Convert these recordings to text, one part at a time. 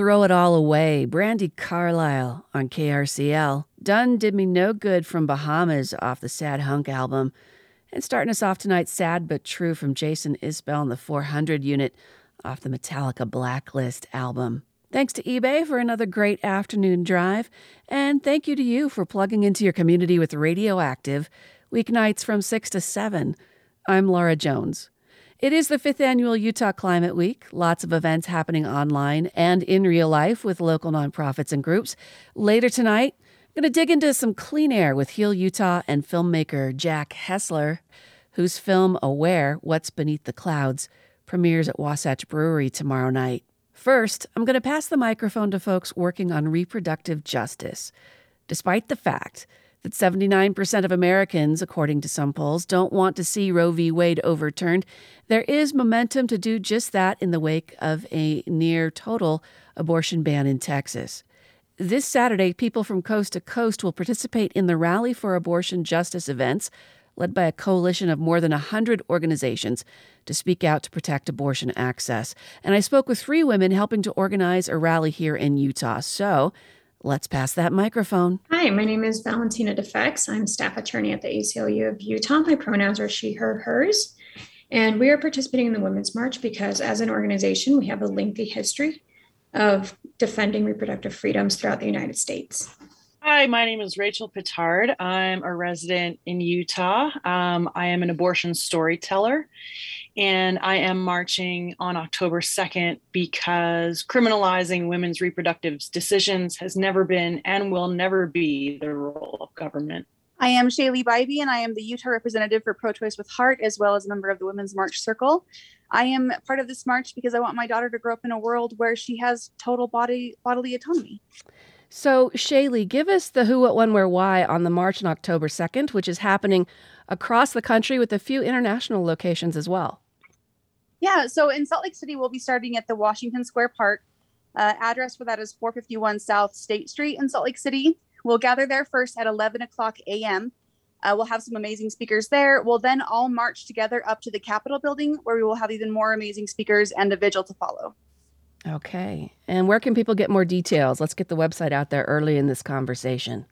Throw It All Away, Brandi Carlile on KRCL. Done Did Me No Good from Bahamas off the Sad Hunk album. And starting us off tonight, Sad But True from Jason Isbell and the 400 unit off the Metallica Blacklist album. Thanks to eBay for another great afternoon drive. And thank you to you for plugging into your community with Radioactive, weeknights from 6 to 7. I'm Laura Jones. It is the fifth annual Utah Climate Week. Lots of events happening online and in real life with local nonprofits and groups. Later tonight, I'm going to dig into some clean air with Heal Utah and filmmaker Jack Hessler, whose film Aware What's Beneath the Clouds premieres at Wasatch Brewery tomorrow night. First, I'm going to pass the microphone to folks working on reproductive justice. Despite the fact that 79% of Americans, according to some polls, don't want to see Roe v. Wade overturned, there is momentum to do just that in the wake of a near total abortion ban in Texas. This Saturday, people from coast to coast will participate in the Rally for Abortion Justice events, led by a coalition of more than 100 organizations to speak out to protect abortion access. And I spoke with three women helping to organize a rally here in Utah. So, Let's pass that microphone. Hi, my name is Valentina DeFex. I'm staff attorney at the ACLU of Utah. My pronouns are she, her, hers. And we are participating in the Women's March because, as an organization, we have a lengthy history of defending reproductive freedoms throughout the United States. Hi, my name is Rachel Pittard. I'm a resident in Utah. Um, I am an abortion storyteller, and I am marching on October 2nd because criminalizing women's reproductive decisions has never been and will never be the role of government. I am Shaylee Bybee, and I am the Utah representative for Pro Choice with Heart, as well as a member of the Women's March Circle. I am part of this march because I want my daughter to grow up in a world where she has total body bodily autonomy. So, Shaylee, give us the who, what, when, where, why on the march on October 2nd, which is happening across the country with a few international locations as well. Yeah, so in Salt Lake City, we'll be starting at the Washington Square Park. Uh, address for that is 451 South State Street in Salt Lake City. We'll gather there first at 11 o'clock a.m. Uh, we'll have some amazing speakers there. We'll then all march together up to the Capitol building where we will have even more amazing speakers and a vigil to follow. Okay. And where can people get more details? Let's get the website out there early in this conversation.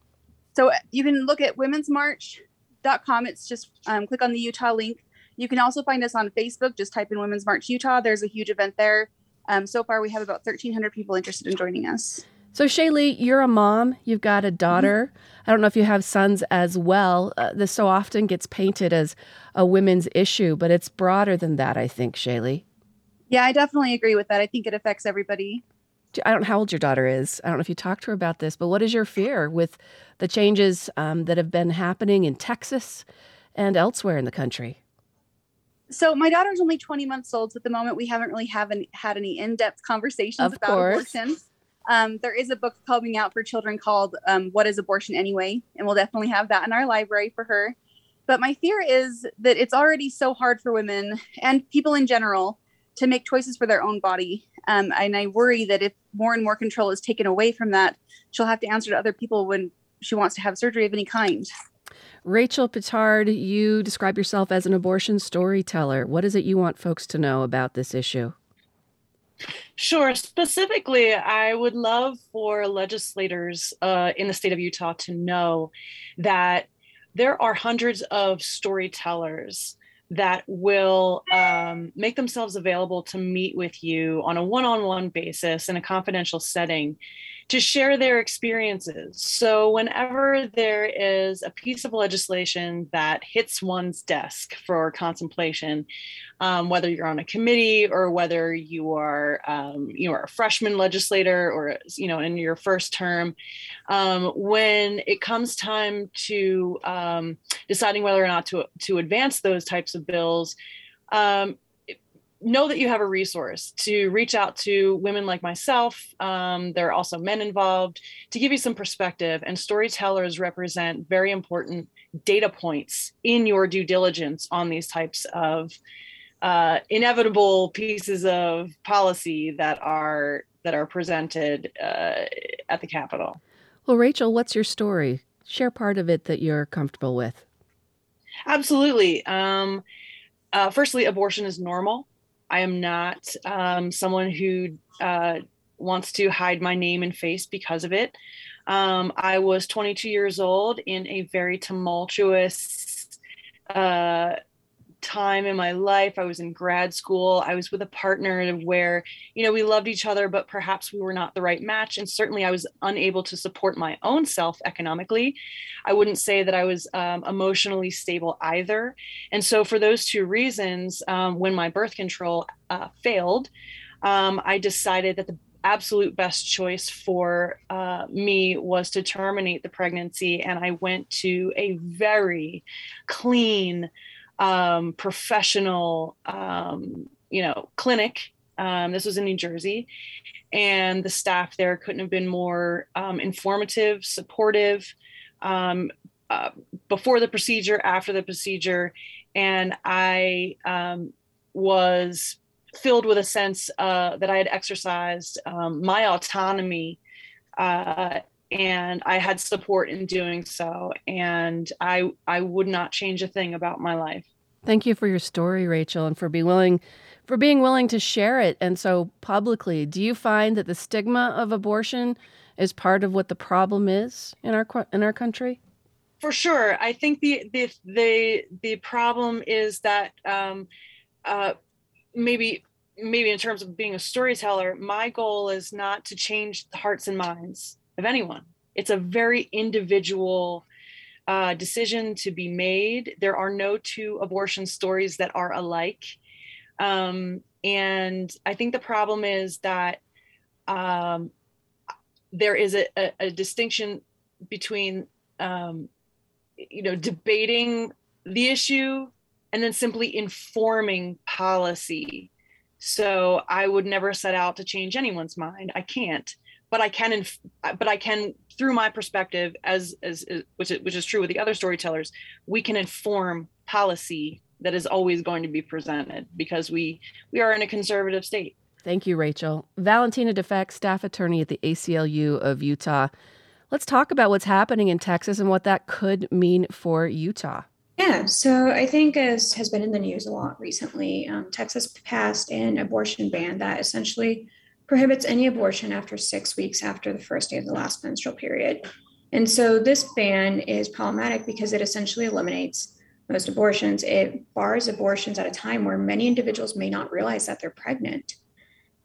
So you can look at womensmarch.com. It's just um, click on the Utah link. You can also find us on Facebook. Just type in Women's March Utah. There's a huge event there. Um, so far, we have about 1,300 people interested in joining us. So, Shaylee, you're a mom. You've got a daughter. Mm-hmm. I don't know if you have sons as well. Uh, this so often gets painted as a women's issue, but it's broader than that, I think, Shaylee. Yeah, I definitely agree with that. I think it affects everybody. I don't know how old your daughter is. I don't know if you talked to her about this, but what is your fear with the changes um, that have been happening in Texas and elsewhere in the country? So my daughter's only 20 months old. So at the moment, we haven't really haven't had any in-depth conversations of about course. abortion. Um, there is a book coming out for children called um, "What Is Abortion Anyway," and we'll definitely have that in our library for her. But my fear is that it's already so hard for women and people in general to make choices for their own body. Um, and I worry that if more and more control is taken away from that, she'll have to answer to other people when she wants to have surgery of any kind. Rachel Pittard, you describe yourself as an abortion storyteller. What is it you want folks to know about this issue? Sure. Specifically, I would love for legislators uh, in the state of Utah to know that there are hundreds of storytellers that will um, make themselves available to meet with you on a one on one basis in a confidential setting to share their experiences. So, whenever there is a piece of legislation that hits one's desk for contemplation, um, whether you're on a committee or whether you are um, you are a freshman legislator or you know in your first term, um, when it comes time to um, deciding whether or not to to advance those types of bills um, know that you have a resource to reach out to women like myself. Um, there are also men involved to give you some perspective, and storytellers represent very important data points in your due diligence on these types of uh, inevitable pieces of policy that are that are presented uh, at the Capitol. Well, Rachel, what's your story? Share part of it that you're comfortable with. Absolutely. Um, uh, firstly, abortion is normal. I am not um, someone who uh, wants to hide my name and face because of it. Um, I was 22 years old in a very tumultuous uh, time in my life. I was in grad school. I was with a partner where, you know, we loved each other, but perhaps we were not the right match. And certainly I was unable to support my own self economically. I wouldn't say that I was um, emotionally stable either. And so, for those two reasons, um, when my birth control uh, failed, um, I decided that the absolute best choice for uh, me was to terminate the pregnancy. And I went to a very clean, um, professional, um, you know, clinic. Um, this was in New Jersey. And the staff there couldn't have been more um, informative, supportive um, uh, before the procedure, after the procedure. And I um, was filled with a sense uh, that I had exercised my autonomy uh, and I had support in doing so. And I I would not change a thing about my life. Thank you for your story, Rachel, and for being willing for being willing to share it and so publicly. Do you find that the stigma of abortion is part of what the problem is in our in our country? For sure, I think the the the the problem is that um, uh, maybe maybe in terms of being a storyteller, my goal is not to change the hearts and minds of anyone. It's a very individual uh, decision to be made. There are no two abortion stories that are alike. Um, and I think the problem is that um, there is a, a, a distinction between, um, you know, debating the issue and then simply informing policy so I would never set out to change anyone's mind. I can't, but I can, inf- but I can through my perspective, as as, as which is, which is true with the other storytellers, we can inform policy that is always going to be presented because we we are in a conservative state. Thank you, Rachel. Valentina DeFex, staff attorney at the ACLU of Utah. Let's talk about what's happening in Texas and what that could mean for Utah. Yeah, so I think as has been in the news a lot recently, um, Texas passed an abortion ban that essentially prohibits any abortion after six weeks after the first day of the last menstrual period. And so this ban is problematic because it essentially eliminates most abortions. It bars abortions at a time where many individuals may not realize that they're pregnant.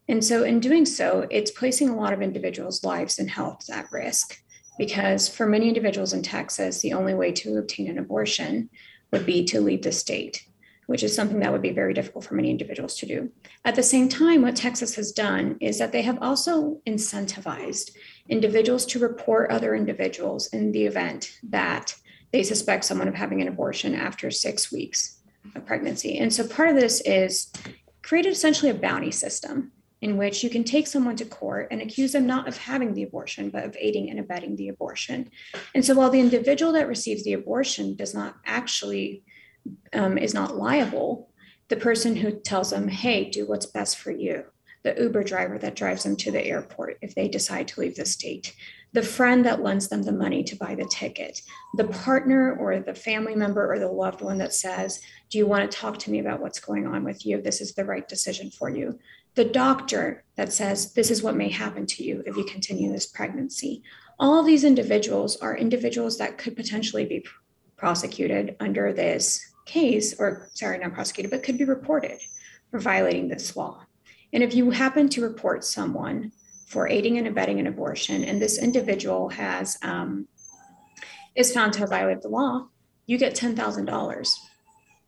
And so, in doing so, it's placing a lot of individuals' lives and health at risk because for many individuals in Texas, the only way to obtain an abortion would be to leave the state, which is something that would be very difficult for many individuals to do. At the same time, what Texas has done is that they have also incentivized individuals to report other individuals in the event that they suspect someone of having an abortion after six weeks of pregnancy. And so part of this is created essentially a bounty system in which you can take someone to court and accuse them not of having the abortion, but of aiding and abetting the abortion. And so while the individual that receives the abortion does not actually, um, is not liable, the person who tells them, hey, do what's best for you, the Uber driver that drives them to the airport if they decide to leave the state, the friend that lends them the money to buy the ticket, the partner or the family member or the loved one that says, Do you want to talk to me about what's going on with you? This is the right decision for you the doctor that says this is what may happen to you if you continue this pregnancy. All of these individuals are individuals that could potentially be prosecuted under this case, or sorry, not prosecuted, but could be reported for violating this law. And if you happen to report someone for aiding and abetting an abortion, and this individual has um, is found to have violated the law, you get ten thousand dollars,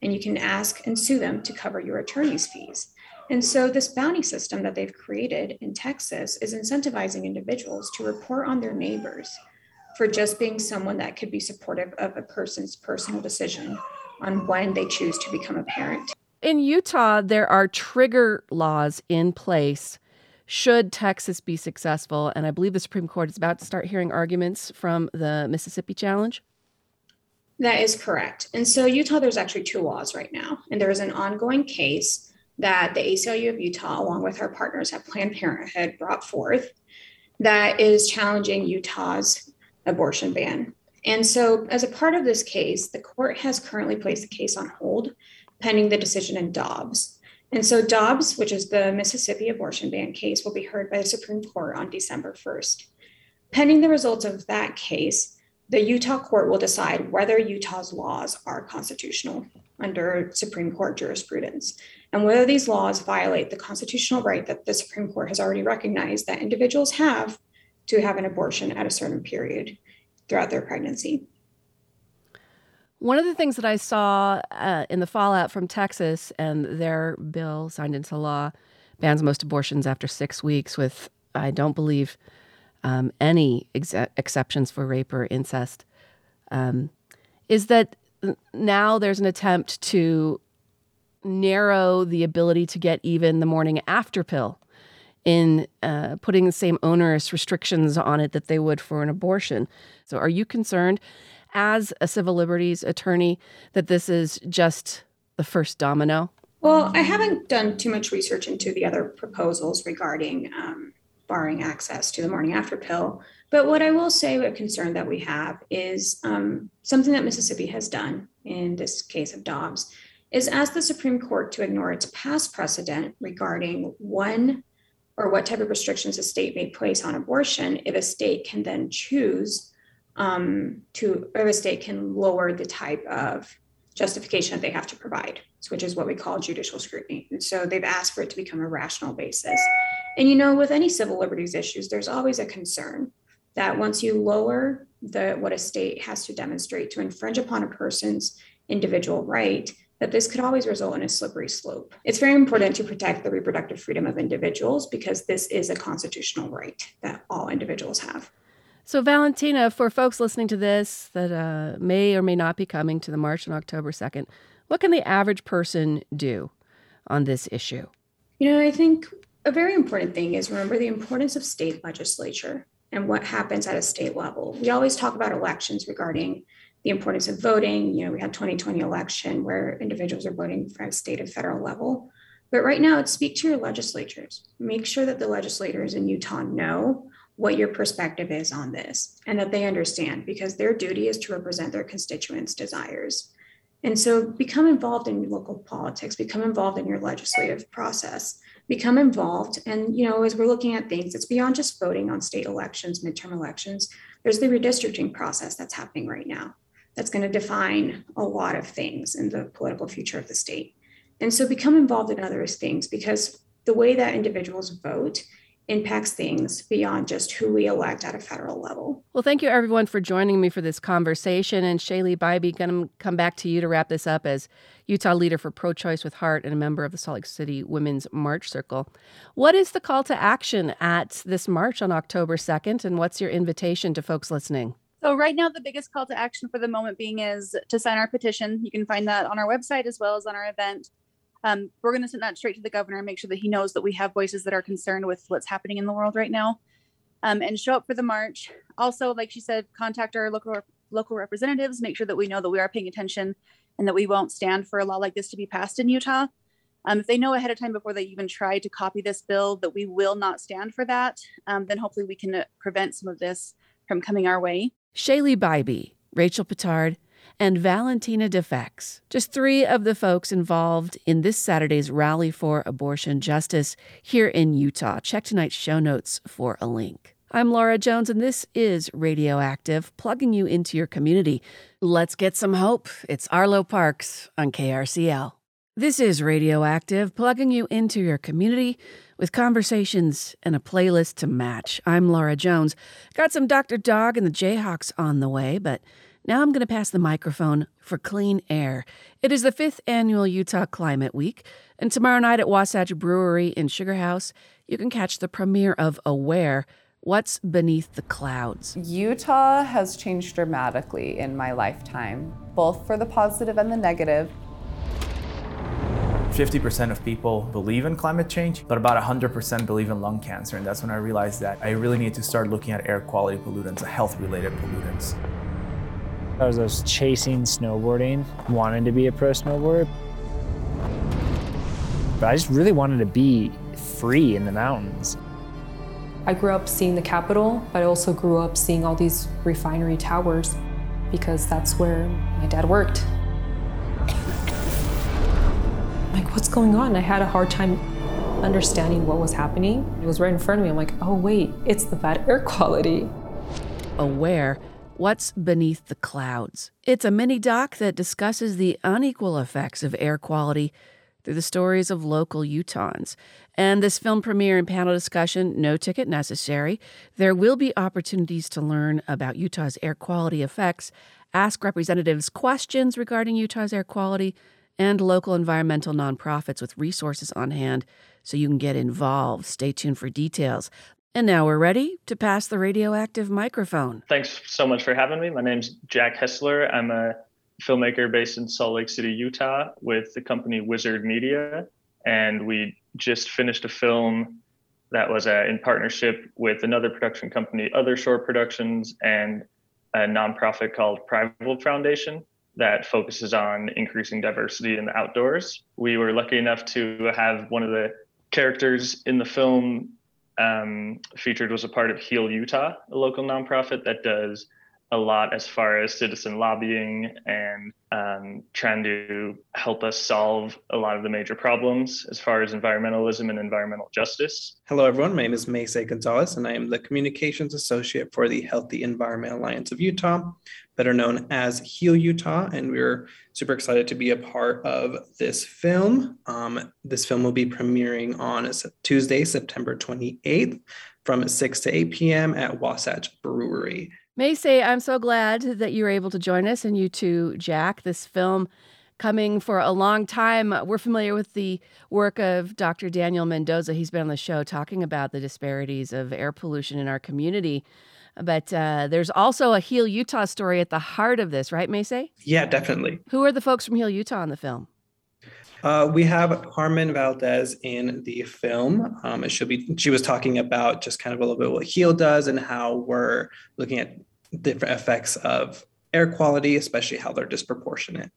and you can ask and sue them to cover your attorney's fees. And so, this bounty system that they've created in Texas is incentivizing individuals to report on their neighbors for just being someone that could be supportive of a person's personal decision on when they choose to become a parent. In Utah, there are trigger laws in place should Texas be successful. And I believe the Supreme Court is about to start hearing arguments from the Mississippi challenge. That is correct. And so, Utah, there's actually two laws right now, and there is an ongoing case that the ACLU of Utah, along with our partners at Planned Parenthood, brought forth that is challenging Utah's abortion ban. And so, as a part of this case, the court has currently placed the case on hold pending the decision in Dobbs. And so Dobbs, which is the Mississippi abortion ban case, will be heard by the Supreme Court on December 1st. Pending the results of that case, the Utah court will decide whether Utah's laws are constitutional under Supreme Court jurisprudence and whether these laws violate the constitutional right that the Supreme Court has already recognized that individuals have to have an abortion at a certain period throughout their pregnancy. One of the things that I saw uh, in the fallout from Texas and their bill signed into law bans most abortions after six weeks, with I don't believe um, any ex- exceptions for rape or incest, um, is that now there's an attempt to narrow the ability to get even the morning after pill in uh, putting the same onerous restrictions on it that they would for an abortion. So, are you concerned? as a civil liberties attorney that this is just the first domino? Well, I haven't done too much research into the other proposals regarding um, barring access to the morning after pill. But what I will say, a concern that we have is um, something that Mississippi has done in this case of Dobbs is ask the Supreme Court to ignore its past precedent regarding one or what type of restrictions a state may place on abortion if a state can then choose um, to or a state can lower the type of justification that they have to provide, which is what we call judicial scrutiny. And so they've asked for it to become a rational basis. And you know, with any civil liberties issues, there's always a concern that once you lower the what a state has to demonstrate to infringe upon a person's individual right, that this could always result in a slippery slope. It's very important to protect the reproductive freedom of individuals because this is a constitutional right that all individuals have. So, Valentina, for folks listening to this that uh, may or may not be coming to the March on October 2nd, what can the average person do on this issue? You know, I think a very important thing is remember the importance of state legislature and what happens at a state level. We always talk about elections regarding the importance of voting. You know, we had 2020 election where individuals are voting from state and federal level. But right now, it's speak to your legislatures. Make sure that the legislators in Utah know what your perspective is on this and that they understand because their duty is to represent their constituents' desires. And so become involved in local politics, become involved in your legislative process, become involved. And, you know, as we're looking at things, it's beyond just voting on state elections, midterm elections. There's the redistricting process that's happening right now that's going to define a lot of things in the political future of the state. And so become involved in other things because the way that individuals vote impacts things beyond just who we elect at a federal level. Well, thank you everyone for joining me for this conversation. And Shaylee Bybee, going to come back to you to wrap this up as Utah leader for Pro Choice with Heart and a member of the Salt Lake City Women's March Circle. What is the call to action at this march on October 2nd? And what's your invitation to folks listening? So, right now, the biggest call to action for the moment being is to sign our petition. You can find that on our website as well as on our event um, we're going to send that straight to the governor and make sure that he knows that we have voices that are concerned with what's happening in the world right now um, and show up for the march. Also, like she said, contact our local local representatives, make sure that we know that we are paying attention and that we won't stand for a law like this to be passed in Utah. Um, if they know ahead of time before they even try to copy this bill that we will not stand for that, um, then hopefully we can uh, prevent some of this from coming our way. Shaylee Bybee, Rachel Pittard, and Valentina DeFex, just three of the folks involved in this Saturday's Rally for Abortion Justice here in Utah. Check tonight's show notes for a link. I'm Laura Jones, and this is Radioactive, plugging you into your community. Let's get some hope. It's Arlo Parks on KRCL. This is Radioactive, plugging you into your community with conversations and a playlist to match. I'm Laura Jones. Got some Dr. Dog and the Jayhawks on the way, but now I'm going to pass the microphone for clean air. It is the fifth annual Utah Climate Week, and tomorrow night at Wasatch Brewery in Sugar House, you can catch the premiere of Aware What's Beneath the Clouds. Utah has changed dramatically in my lifetime, both for the positive and the negative. 50% of people believe in climate change, but about 100% believe in lung cancer. And that's when I realized that I really need to start looking at air quality pollutants, health related pollutants. I was, I was chasing snowboarding, wanting to be a pro snowboarder. But I just really wanted to be free in the mountains. I grew up seeing the Capitol, but I also grew up seeing all these refinery towers because that's where my dad worked. Like, what's going on? I had a hard time understanding what was happening. It was right in front of me. I'm like, oh, wait, it's the bad air quality. Aware What's Beneath the Clouds? It's a mini doc that discusses the unequal effects of air quality through the stories of local Utahns. And this film premiere and panel discussion, no ticket necessary. There will be opportunities to learn about Utah's air quality effects, ask representatives questions regarding Utah's air quality, and local environmental nonprofits with resources on hand so you can get involved. Stay tuned for details. And now we're ready to pass the radioactive microphone. Thanks so much for having me. My name's Jack Hessler. I'm a filmmaker based in Salt Lake City, Utah, with the company Wizard Media. And we just finished a film that was uh, in partnership with another production company, Other Shore Productions, and a nonprofit called Prival Foundation that focuses on increasing diversity in the outdoors. We were lucky enough to have one of the characters in the film um, featured was a part of Heal Utah, a local nonprofit that does a lot as far as citizen lobbying and um, trying to help us solve a lot of the major problems as far as environmentalism and environmental justice. Hello, everyone. My name is Maysay Gonzalez, and I am the Communications Associate for the Healthy Environment Alliance of Utah, better known as Heal Utah. And we're super excited to be a part of this film. Um, this film will be premiering on Tuesday, September 28th from 6 to 8 p.m. at Wasatch Brewery. Maysay, I'm so glad that you were able to join us, and you too, Jack. This film coming for a long time. We're familiar with the work of Dr. Daniel Mendoza. He's been on the show talking about the disparities of air pollution in our community. But uh, there's also a Heal Utah story at the heart of this, right, Maysay? Yeah, definitely. Who are the folks from Heal Utah in the film? Uh, we have Carmen Valdez in the film. Um, she'll be she was talking about just kind of a little bit what Heal does and how we're looking at different effects of air quality, especially how they're disproportionate.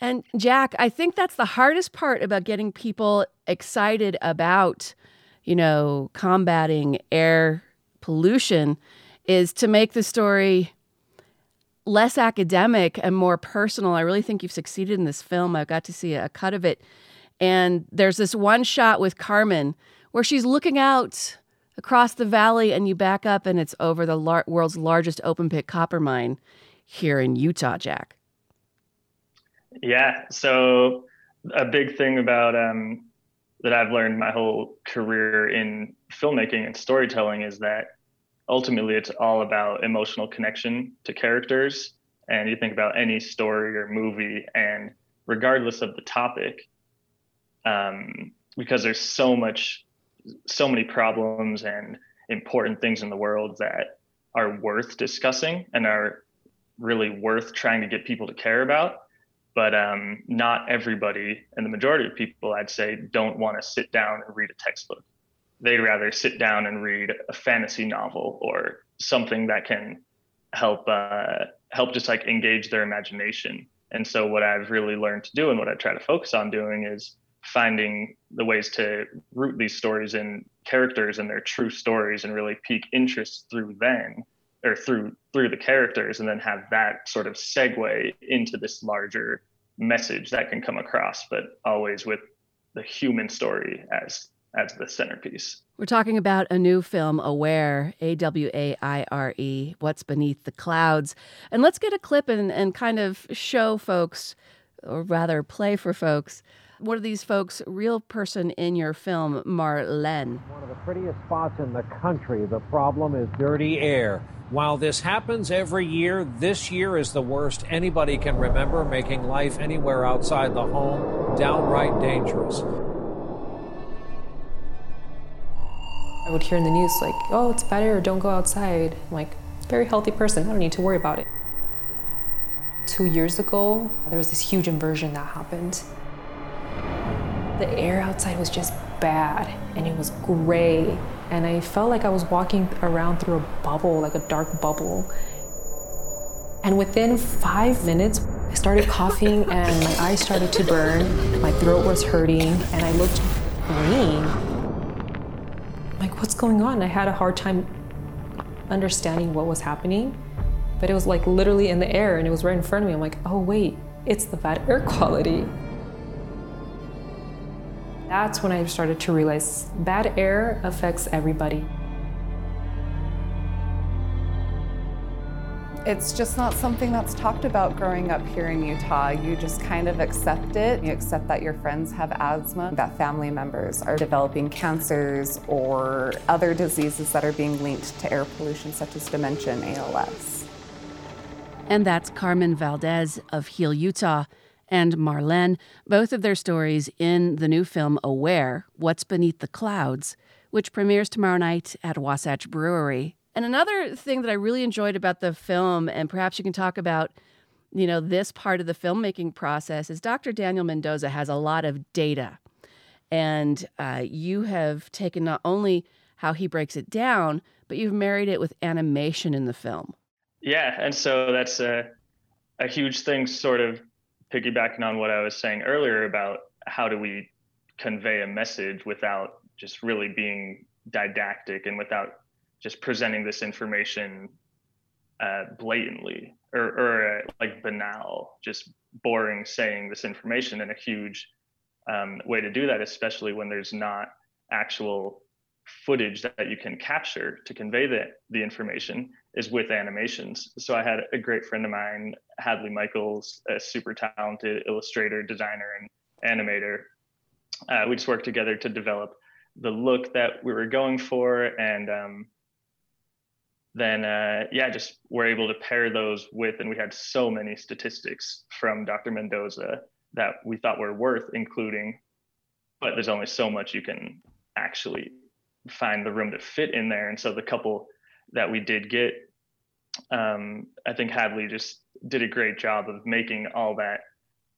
And Jack, I think that's the hardest part about getting people excited about, you know, combating air pollution is to make the story less academic and more personal. I really think you've succeeded in this film. I got to see a cut of it. And there's this one shot with Carmen where she's looking out across the valley and you back up and it's over the lar- world's largest open pit copper mine here in Utah, Jack. Yeah. So a big thing about um, that I've learned my whole career in filmmaking and storytelling is that ultimately it's all about emotional connection to characters. And you think about any story or movie, and regardless of the topic, um, because there's so much, so many problems and important things in the world that are worth discussing and are really worth trying to get people to care about. But um, not everybody, and the majority of people, I'd say, don't want to sit down and read a textbook they'd rather sit down and read a fantasy novel or something that can help uh, help just like engage their imagination. And so what I've really learned to do and what I try to focus on doing is finding the ways to root these stories in characters and their true stories and really pique interest through them or through through the characters and then have that sort of segue into this larger message that can come across but always with the human story as as the centerpiece. We're talking about a new film, Aware, A W A I R E, What's Beneath the Clouds. And let's get a clip and, and kind of show folks, or rather play for folks, one of these folks, real person in your film, Marlene. One of the prettiest spots in the country. The problem is dirty air. While this happens every year, this year is the worst anybody can remember, making life anywhere outside the home downright dangerous. I would hear in the news like, oh, it's air, don't go outside. I'm like, very healthy person, I don't need to worry about it. Two years ago, there was this huge inversion that happened. The air outside was just bad and it was gray. And I felt like I was walking around through a bubble, like a dark bubble. And within five minutes, I started coughing and my eyes started to burn. My throat was hurting and I looked green what's going on? I had a hard time understanding what was happening, but it was like literally in the air and it was right in front of me. I'm like, oh, wait, it's the bad air quality. That's when I started to realize bad air affects everybody. It's just not something that's talked about growing up here in Utah. You just kind of accept it. You accept that your friends have asthma, that family members are developing cancers or other diseases that are being linked to air pollution, such as dementia and ALS. And that's Carmen Valdez of Heal Utah and Marlene, both of their stories in the new film Aware What's Beneath the Clouds, which premieres tomorrow night at Wasatch Brewery and another thing that I really enjoyed about the film, and perhaps you can talk about, you know, this part of the filmmaking process, is Dr. Daniel Mendoza has a lot of data. And uh, you have taken not only how he breaks it down, but you've married it with animation in the film. Yeah. And so that's a, a huge thing, sort of piggybacking on what I was saying earlier about how do we convey a message without just really being didactic and without just presenting this information uh, blatantly or, or uh, like banal, just boring saying this information in a huge um, way to do that, especially when there's not actual footage that you can capture to convey the, the information is with animations. So I had a great friend of mine, Hadley Michaels, a super talented illustrator, designer, and animator. Uh, we just worked together to develop the look that we were going for and um, then uh, yeah, just we're able to pair those with, and we had so many statistics from Dr. Mendoza that we thought were worth including, but there's only so much you can actually find the room to fit in there. And so the couple that we did get, um, I think Hadley just did a great job of making all that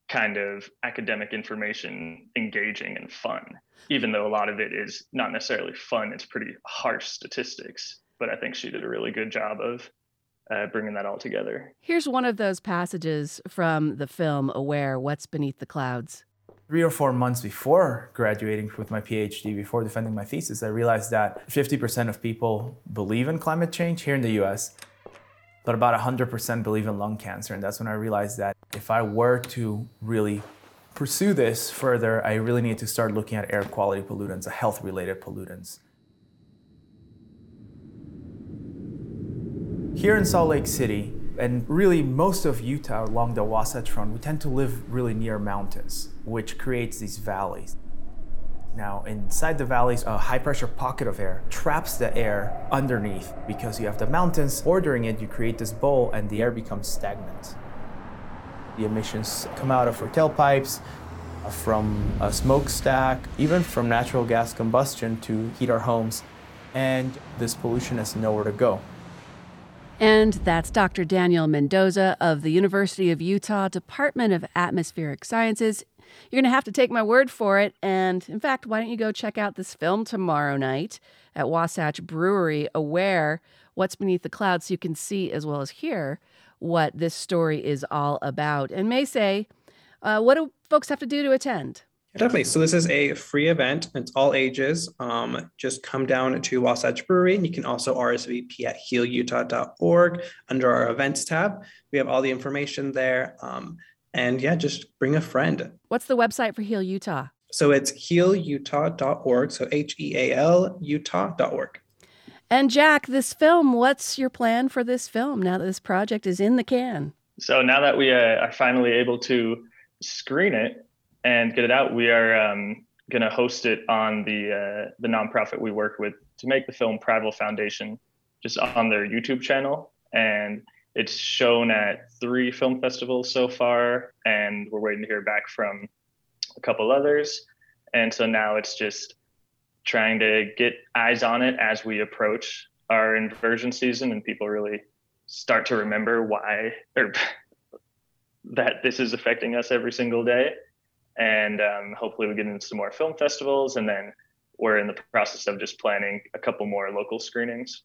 kind of academic information engaging and fun, even though a lot of it is not necessarily fun. It's pretty harsh statistics but I think she did a really good job of uh, bringing that all together. Here's one of those passages from the film Aware What's Beneath the Clouds. Three or four months before graduating with my PhD, before defending my thesis, I realized that 50% of people believe in climate change here in the US, but about 100% believe in lung cancer. And that's when I realized that if I were to really pursue this further, I really need to start looking at air quality pollutants, health related pollutants. Here in Salt Lake City, and really most of Utah along the Wasatch Front, we tend to live really near mountains, which creates these valleys. Now, inside the valleys, a high pressure pocket of air traps the air underneath because you have the mountains bordering it, you create this bowl, and the air becomes stagnant. The emissions come out of our tailpipes, from a smokestack, even from natural gas combustion to heat our homes, and this pollution has nowhere to go. And that's Dr. Daniel Mendoza of the University of Utah Department of Atmospheric Sciences. You're going to have to take my word for it. And in fact, why don't you go check out this film tomorrow night at Wasatch Brewery, Aware What's Beneath the Clouds, so you can see as well as hear what this story is all about. And may say, uh, what do folks have to do to attend? Definitely. So this is a free event. It's all ages. Um, just come down to Wasatch Brewery, and you can also RSVP at healutah.org under our events tab. We have all the information there. Um, and yeah, just bring a friend. What's the website for Heal Utah? So it's healutah.org. So H E A L Utah.org. And Jack, this film, what's your plan for this film now that this project is in the can? So now that we uh, are finally able to screen it, and get it out, we are um, going to host it on the uh, the nonprofit we work with to make the film Prattville Foundation, just on their YouTube channel, and it's shown at three film festivals so far, and we're waiting to hear back from a couple others, and so now it's just trying to get eyes on it as we approach our inversion season and people really start to remember why or that this is affecting us every single day and um, hopefully we get into some more film festivals and then we're in the process of just planning a couple more local screenings.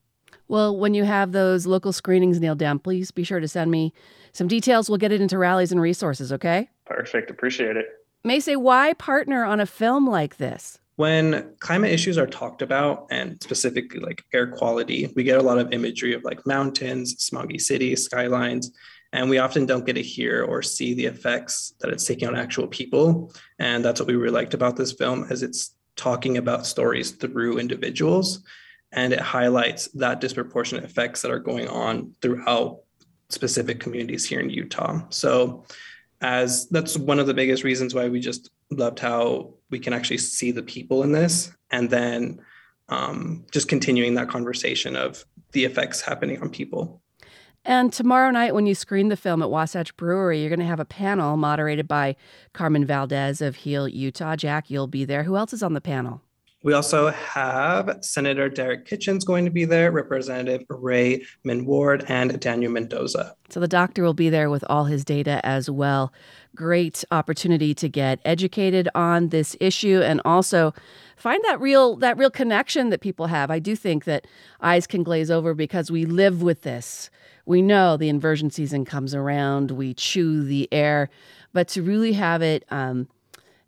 Well when you have those local screenings nailed down please be sure to send me some details. We'll get it into rallies and resources okay? Perfect. Appreciate it. May say why partner on a film like this? When climate issues are talked about and specifically like air quality we get a lot of imagery of like mountains smoggy cities skylines And we often don't get to hear or see the effects that it's taking on actual people. And that's what we really liked about this film, as it's talking about stories through individuals and it highlights that disproportionate effects that are going on throughout specific communities here in Utah. So as that's one of the biggest reasons why we just loved how we can actually see the people in this and then um, just continuing that conversation of the effects happening on people. And tomorrow night, when you screen the film at Wasatch Brewery, you're going to have a panel moderated by Carmen Valdez of Heal Utah. Jack, you'll be there. Who else is on the panel? We also have Senator Derek Kitchen's going to be there, Representative Ray Minward, and Daniel Mendoza. So the doctor will be there with all his data as well. Great opportunity to get educated on this issue and also find that real that real connection that people have. I do think that eyes can glaze over because we live with this. We know the inversion season comes around, we chew the air, but to really have it um,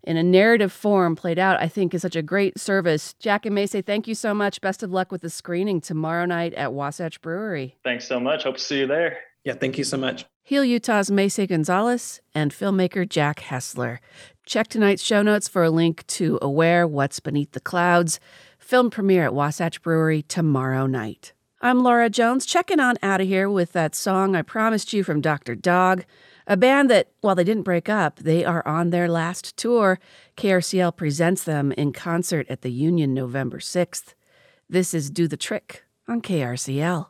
in a narrative form played out, I think is such a great service. Jack and Macy, thank you so much. Best of luck with the screening tomorrow night at Wasatch Brewery. Thanks so much. Hope to see you there. Yeah, thank you so much. Heal Utah's Macy Gonzalez and filmmaker Jack Hessler. Check tonight's show notes for a link to Aware What's Beneath the Clouds, film premiere at Wasatch Brewery tomorrow night. I'm Laura Jones, checking on out of here with that song I promised you from Dr. Dog. A band that, while they didn't break up, they are on their last tour. KRCL presents them in concert at the Union November 6th. This is Do the Trick on KRCL.